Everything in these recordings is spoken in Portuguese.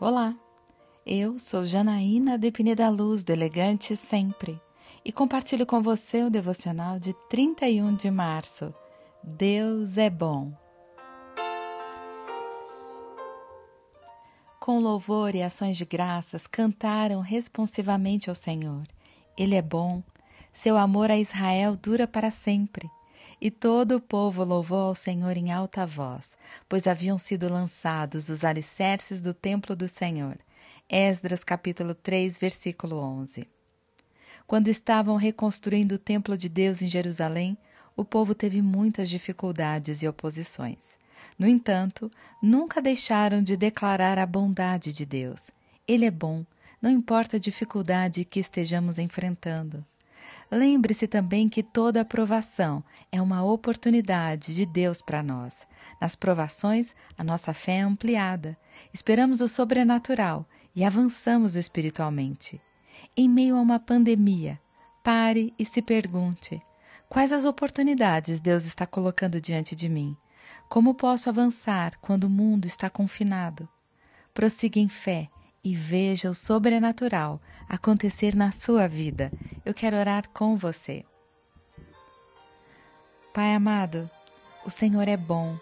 Olá, eu sou Janaína Depine da Luz do Elegante Sempre e compartilho com você o devocional de 31 de março. Deus é bom. Com louvor e ações de graças cantaram responsivamente ao Senhor. Ele é bom, seu amor a Israel dura para sempre. E todo o povo louvou ao Senhor em alta voz, pois haviam sido lançados os alicerces do templo do Senhor. Esdras capítulo 3, versículo 11. Quando estavam reconstruindo o templo de Deus em Jerusalém, o povo teve muitas dificuldades e oposições. No entanto, nunca deixaram de declarar a bondade de Deus. Ele é bom, não importa a dificuldade que estejamos enfrentando. Lembre-se também que toda aprovação é uma oportunidade de Deus para nós. Nas provações, a nossa fé é ampliada, esperamos o sobrenatural e avançamos espiritualmente. Em meio a uma pandemia, pare e se pergunte: quais as oportunidades Deus está colocando diante de mim? Como posso avançar quando o mundo está confinado? Prossiga em fé e veja o sobrenatural acontecer na sua vida. Eu quero orar com você. Pai amado, o Senhor é bom.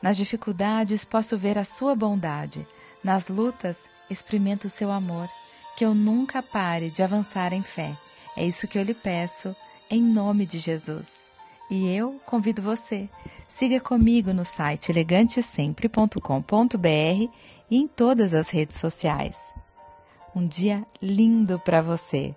Nas dificuldades posso ver a sua bondade, nas lutas experimento o seu amor. Que eu nunca pare de avançar em fé. É isso que eu lhe peço, em nome de Jesus. E eu convido você. Siga comigo no site elegantesempre.com.br e em todas as redes sociais. Um dia lindo para você!